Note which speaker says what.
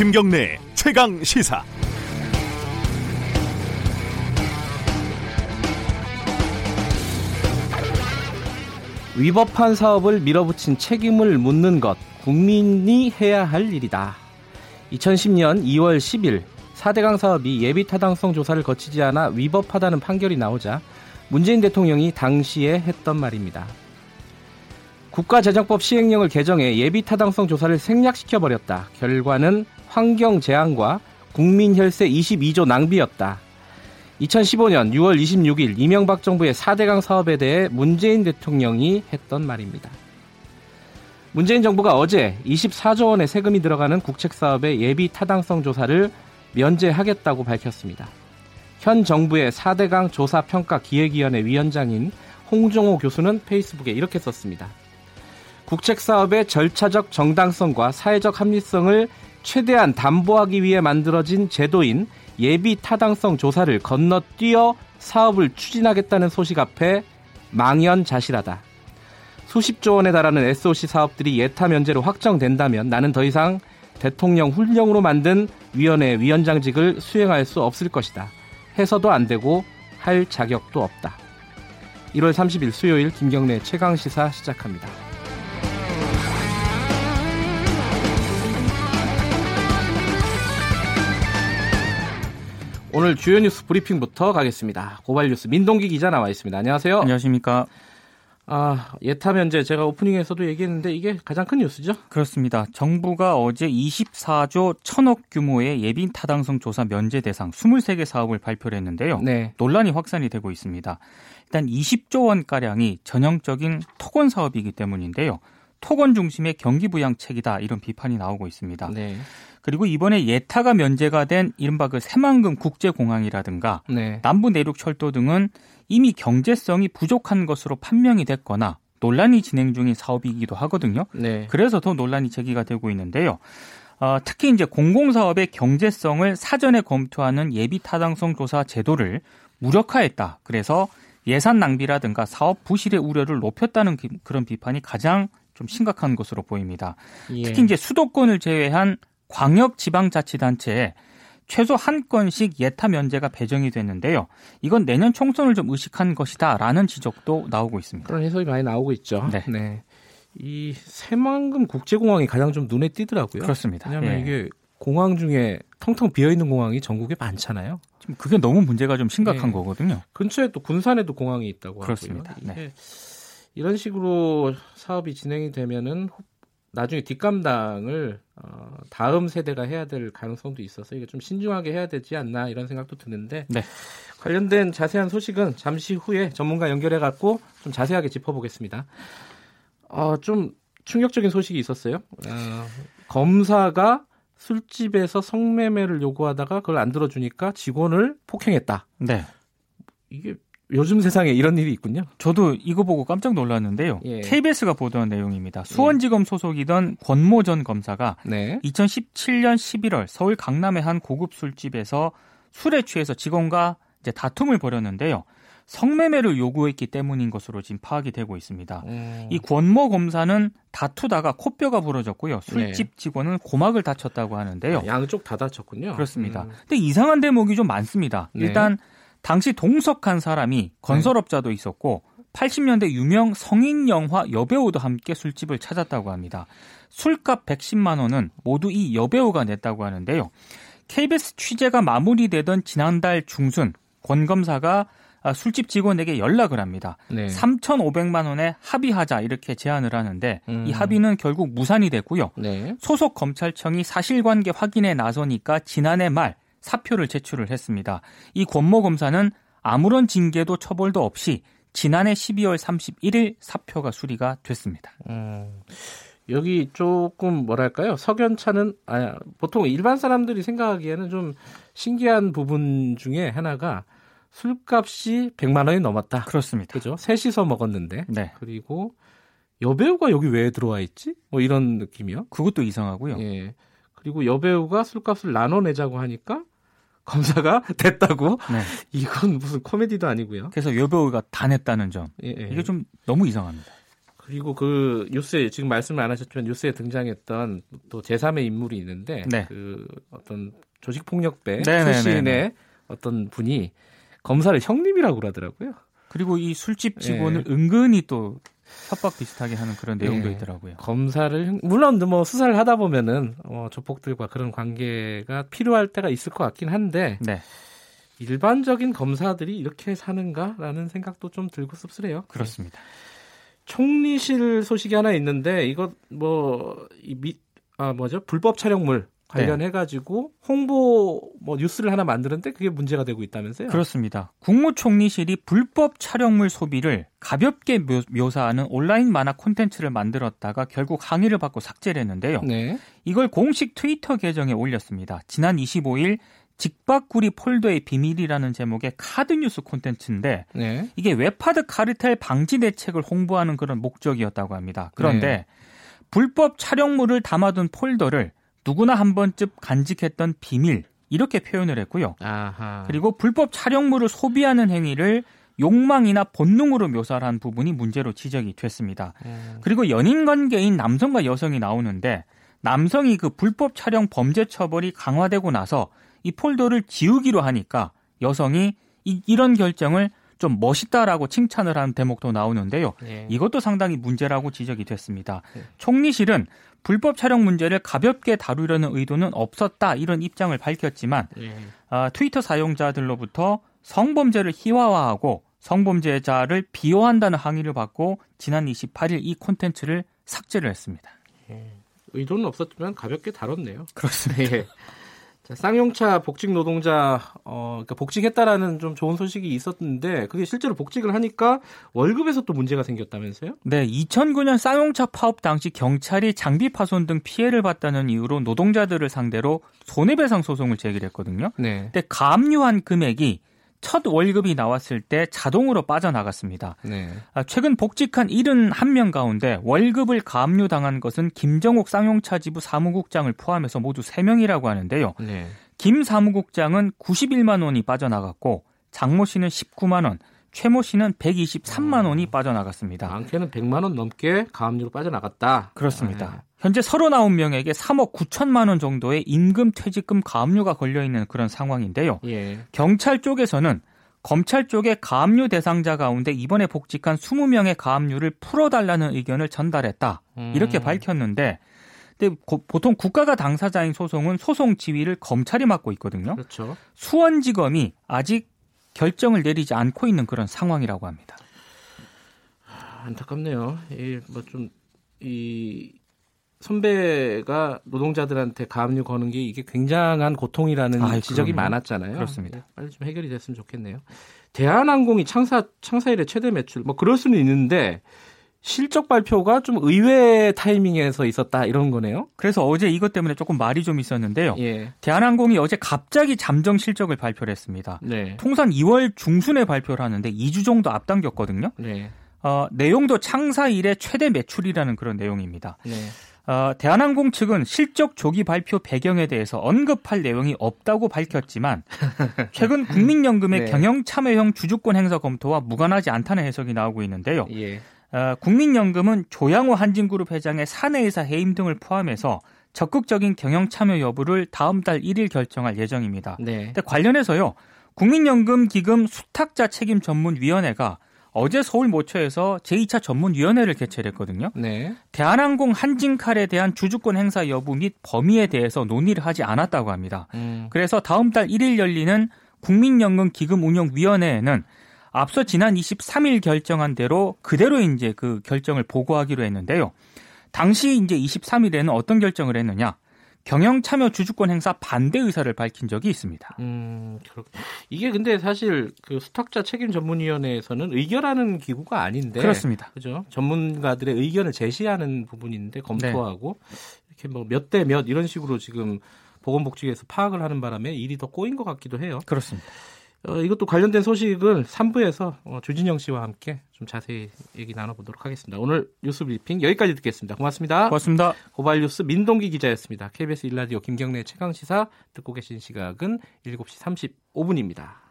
Speaker 1: 김경래 최강 시사.
Speaker 2: 위법한 사업을 밀어붙인 책임을 묻는 것 국민이 해야 할 일이다. 2010년 2월 10일 4대강 사업이 예비 타당성 조사를 거치지 않아 위법하다는 판결이 나오자 문재인 대통령이 당시에 했던 말입니다. 국가재정법 시행령을 개정해 예비 타당성 조사를 생략시켜 버렸다. 결과는 환경 재앙과 국민 혈세 22조 낭비였다. 2015년 6월 26일 이명박 정부의 4대강 사업에 대해 문재인 대통령이 했던 말입니다. 문재인 정부가 어제 24조 원의 세금이 들어가는 국책 사업의 예비 타당성 조사를 면제하겠다고 밝혔습니다. 현 정부의 4대강 조사평가 기획위원회 위원장인 홍종호 교수는 페이스북에 이렇게 썼습니다. 국책 사업의 절차적 정당성과 사회적 합리성을 최대한 담보하기 위해 만들어진 제도인 예비 타당성 조사를 건너뛰어 사업을 추진하겠다는 소식 앞에 망연자실하다. 수십조 원에 달하는 SOC 사업들이 예타 면제로 확정된다면 나는 더 이상 대통령 훈령으로 만든 위원회 위원장직을 수행할 수 없을 것이다. 해서도 안 되고 할 자격도 없다. 1월 30일 수요일 김경래 최강 시사 시작합니다. 오늘 주요 뉴스 브리핑부터 가겠습니다. 고발 뉴스 민동기 기자 나와 있습니다. 안녕하세요.
Speaker 3: 안녕하십니까.
Speaker 2: 아, 예타 면제 제가 오프닝에서도 얘기했는데 이게 가장 큰 뉴스죠?
Speaker 3: 그렇습니다. 정부가 어제 24조 1000억 규모의 예빈 타당성 조사 면제 대상 23개 사업을 발표를 했는데요. 네. 논란이 확산이 되고 있습니다. 일단 20조 원 가량이 전형적인 토건 사업이기 때문인데요. 토건 중심의 경기 부양책이다 이런 비판이 나오고 있습니다. 네. 그리고 이번에 예타가 면제가 된 이른바 그 새만금 국제공항이라든가 네. 남부 내륙 철도 등은 이미 경제성이 부족한 것으로 판명이 됐거나 논란이 진행 중인 사업이기도 하거든요. 네. 그래서 더 논란이 제기가 되고 있는데요. 어, 특히 이제 공공사업의 경제성을 사전에 검토하는 예비 타당성 조사 제도를 무력화했다. 그래서 예산 낭비라든가 사업 부실의 우려를 높였다는 그런 비판이 가장 좀 심각한 것으로 보입니다. 예. 특히 이제 수도권을 제외한 광역 지방자치단체에 최소 한 건씩 예타 면제가 배정이 됐는데요. 이건 내년 총선을 좀 의식한 것이다라는 지적도 나오고 있습니다.
Speaker 2: 그런 해석이 많이 나오고 있죠. 네. 네. 이 새만금 국제공항이 가장 좀 눈에 띄더라고요.
Speaker 3: 그렇습니다.
Speaker 2: 왜냐하면 예. 이게 공항 중에 텅텅 비어 있는 공항이 전국에 많잖아요.
Speaker 3: 지금 그게 너무 문제가 좀 심각한 네. 거거든요.
Speaker 2: 근처에 또 군산에도 공항이 있다고
Speaker 3: 그렇습니다.
Speaker 2: 하고요. 네. 이런 식으로 사업이 진행이 되면은 나중에 뒷감당을 어, 다음 세대가 해야 될 가능성도 있어서 이게 좀 신중하게 해야 되지 않나 이런 생각도 드는데 네. 관련된 자세한 소식은 잠시 후에 전문가 연결해 갖고 좀 자세하게 짚어보겠습니다. 어, 좀 충격적인 소식이 있었어요. 어, 검사가 술집에서 성매매를 요구하다가 그걸 안 들어주니까 직원을 폭행했다. 네. 이게 요즘 세상에 이런 일이 있군요.
Speaker 3: 저도 이거 보고 깜짝 놀랐는데요. 예. KBS가 보도한 내용입니다. 수원지검 소속이던 권모 전 검사가 네. 2017년 11월 서울 강남의 한 고급 술집에서 술에 취해서 직원과 이제 다툼을 벌였는데요. 성매매를 요구했기 때문인 것으로 지금 파악이 되고 있습니다. 음. 이 권모 검사는 다투다가 코뼈가 부러졌고요. 술집 네. 직원은 고막을 다쳤다고 하는데요.
Speaker 2: 아, 양쪽 다 다쳤군요.
Speaker 3: 그렇습니다. 음. 근데 이상한 대목이 좀 많습니다. 네. 일단 당시 동석한 사람이 건설업자도 있었고 80년대 유명 성인 영화 여배우도 함께 술집을 찾았다고 합니다. 술값 110만 원은 모두 이 여배우가 냈다고 하는데요. KBS 취재가 마무리되던 지난달 중순 권 검사가 아, 술집 직원에게 연락을 합니다. 네. 3,500만 원에 합의하자 이렇게 제안을 하는데 음. 이 합의는 결국 무산이 됐고요. 네. 소속 검찰청이 사실관계 확인에 나서니까 지난해 말 사표를 제출을 했습니다. 이 권모 검사는 아무런 징계도 처벌도 없이 지난해 12월 31일 사표가 수리가 됐습니다. 음,
Speaker 2: 여기 조금 뭐랄까요? 석연차는 아 보통 일반 사람들이 생각하기에는 좀 신기한 부분 중에 하나가 술값이 100만 원이 넘었다.
Speaker 3: 그렇습니다.
Speaker 2: 그죠? 셋이서 먹었는데. 네. 그리고 여배우가 여기 왜 들어와 있지? 뭐 이런 느낌이요.
Speaker 3: 그것도 이상하고요.
Speaker 2: 예. 그리고 여배우가 술값을 나눠내자고 하니까 검사가 됐다고? 네. 이건 무슨 코미디도 아니고요.
Speaker 3: 그래서 여배우가 다 냈다는 점. 예, 예. 이게 좀 너무 이상합니다.
Speaker 2: 그리고 그 뉴스에 지금 말씀을 안 하셨지만 뉴스에 등장했던 또 제3의 인물이 있는데 네. 그 어떤 조직 폭력배 출신의 어떤 분이 검사를 형님이라고 그러더라고요.
Speaker 3: 그리고 이 술집 직원을 네. 은근히 또 협박 비슷하게 하는 그런 내용도 네. 있더라고요.
Speaker 2: 검사를 물론 뭐 수사를 하다 보면은 어, 조폭들과 그런 관계가 필요할 때가 있을 것 같긴 한데 네. 일반적인 검사들이 이렇게 사는가라는 생각도 좀 들고 씁쓸해요.
Speaker 3: 그렇습니다.
Speaker 2: 총리실 소식이 하나 있는데 이거 뭐이 아 뭐죠 불법 촬영물 관련해 가지고 네. 홍보 뭐 뉴스를 하나 만드는데 그게 문제가 되고 있다면서요?
Speaker 3: 그렇습니다. 국무총리실이 불법 촬영물 소비를 가볍게 묘, 사하는 온라인 만화 콘텐츠를 만들었다가 결국 항의를 받고 삭제를 했는데요. 네. 이걸 공식 트위터 계정에 올렸습니다. 지난 25일 직박구리 폴더의 비밀이라는 제목의 카드 뉴스 콘텐츠인데 네. 이게 웹하드 카르텔 방지 대책을 홍보하는 그런 목적이었다고 합니다. 그런데 네. 불법 촬영물을 담아둔 폴더를 누구나 한 번쯤 간직했던 비밀 이렇게 표현을 했고요. 아하. 그리고 불법 촬영물을 소비하는 행위를 욕망이나 본능으로 묘사를 한 부분이 문제로 지적이 됐습니다. 음. 그리고 연인 관계인 남성과 여성이 나오는데 남성이 그 불법 촬영 범죄 처벌이 강화되고 나서 이 폴더를 지우기로 하니까 여성이 이, 이런 결정을 좀 멋있다라고 칭찬을 한 대목도 나오는데요. 네. 이것도 상당히 문제라고 지적이 됐습니다. 네. 총리실은 불법 촬영 문제를 가볍게 다루려는 의도는 없었다 이런 입장을 밝혔지만 네. 아, 트위터 사용자들로부터 성범죄를 희화화하고 성범죄자를 비호한다는 항의를 받고 지난 28일 이 콘텐츠를 삭제를 했습니다. 예.
Speaker 2: 의도는 없었지만 가볍게 다뤘네요.
Speaker 3: 그렇습니다. 예.
Speaker 2: 쌍용차 복직 노동자 어 그러니까 복직했다라는 좀 좋은 소식이 있었는데 그게 실제로 복직을 하니까 월급에서 또 문제가 생겼다면서요?
Speaker 3: 네, 2009년 쌍용차 파업 당시 경찰이 장비 파손 등 피해를 봤다는 이유로 노동자들을 상대로 손해배상 소송을 제기했거든요. 네. 근데 가압류한 금액이 첫 월급이 나왔을 때 자동으로 빠져나갔습니다. 네. 아, 최근 복직한 71명 가운데 월급을 가압류 당한 것은 김정욱 쌍용차 지부 사무국장을 포함해서 모두 3명이라고 하는데요. 네. 김 사무국장은 91만 원이 빠져나갔고 장모 씨는 19만 원, 최모 씨는 123만 원이 빠져나갔습니다.
Speaker 2: 많게는 100만 원 넘게 가압류로 빠져나갔다.
Speaker 3: 그렇습니다. 네. 현재 39명에게 3억 9천만 원 정도의 임금 퇴직금 가압류가 걸려 있는 그런 상황인데요. 예. 경찰 쪽에서는 검찰 쪽에 가압류 대상자 가운데 이번에 복직한 20명의 가압류를 풀어달라는 의견을 전달했다. 음. 이렇게 밝혔는데 근데 고, 보통 국가가 당사자인 소송은 소송 지휘를 검찰이 맡고 있거든요. 그렇죠. 수원지검이 아직 결정을 내리지 않고 있는 그런 상황이라고 합니다.
Speaker 2: 안타깝네요. 뭐좀이 선배가 노동자들한테 가압류 거는 게 이게 굉장한 고통이라는 아 지적이 그럼요. 많았잖아요.
Speaker 3: 그렇습니다. 네,
Speaker 2: 빨리 좀 해결이 됐으면 좋겠네요. 대한항공이 창사 창사 일의 최대 매출 뭐 그럴 수는 있는데 실적 발표가 좀 의외 타이밍에서 있었다 이런 거네요.
Speaker 3: 그래서 어제 이것 때문에 조금 말이 좀 있었는데요. 예. 대한항공이 어제 갑자기 잠정 실적을 발표를 했습니다. 네. 통상 2월 중순에 발표를 하는데 2주 정도 앞당겼거든요. 네. 어, 내용도 창사 일의 최대 매출이라는 그런 내용입니다. 네. 어, 대한항공 측은 실적 조기 발표 배경에 대해서 언급할 내용이 없다고 밝혔지만 최근 국민연금의 네. 경영 참여형 주주권 행사 검토와 무관하지 않다는 해석이 나오고 있는데요. 예. 어, 국민연금은 조양호 한진그룹 회장의 사내이사 해임 등을 포함해서 적극적인 경영 참여 여부를 다음 달 1일 결정할 예정입니다. 네. 근데 관련해서요. 국민연금 기금 수탁자 책임 전문위원회가 어제 서울 모처에서 제2차 전문위원회를 개최를 했거든요. 네. 대한항공 한진칼에 대한 주주권 행사 여부 및 범위에 대해서 논의를 하지 않았다고 합니다. 음. 그래서 다음 달 1일 열리는 국민연금 기금운용위원회에는 앞서 지난 23일 결정한 대로 그대로 이제 그 결정을 보고하기로 했는데요. 당시 이제 23일에는 어떤 결정을 했느냐? 경영 참여 주주권 행사 반대 의사를 밝힌 적이 있습니다. 음,
Speaker 2: 이게 근데 사실 그 수탁자 책임 전문위원회에서는 의결하는 기구가 아닌데
Speaker 3: 그렇습니다.
Speaker 2: 그죠? 전문가들의 의견을 제시하는 부분인데 검토하고 네. 이렇게 뭐 몇 대 몇 이런 식으로 지금 보건복지에서 파악을 하는 바람에 일이 더 꼬인 것 같기도 해요.
Speaker 3: 그렇습니다.
Speaker 2: 어, 이것도 관련된 소식을 3부에서 어, 주진영 씨와 함께 좀 자세히 얘기 나눠보도록 하겠습니다. 오늘 뉴스 브리핑 여기까지 듣겠습니다. 고맙습니다.
Speaker 3: 고맙습니다.
Speaker 2: 고발 뉴스 민동기 기자였습니다. KBS 일라디오 김경래 최강 시사 듣고 계신 시각은 7시 35분입니다.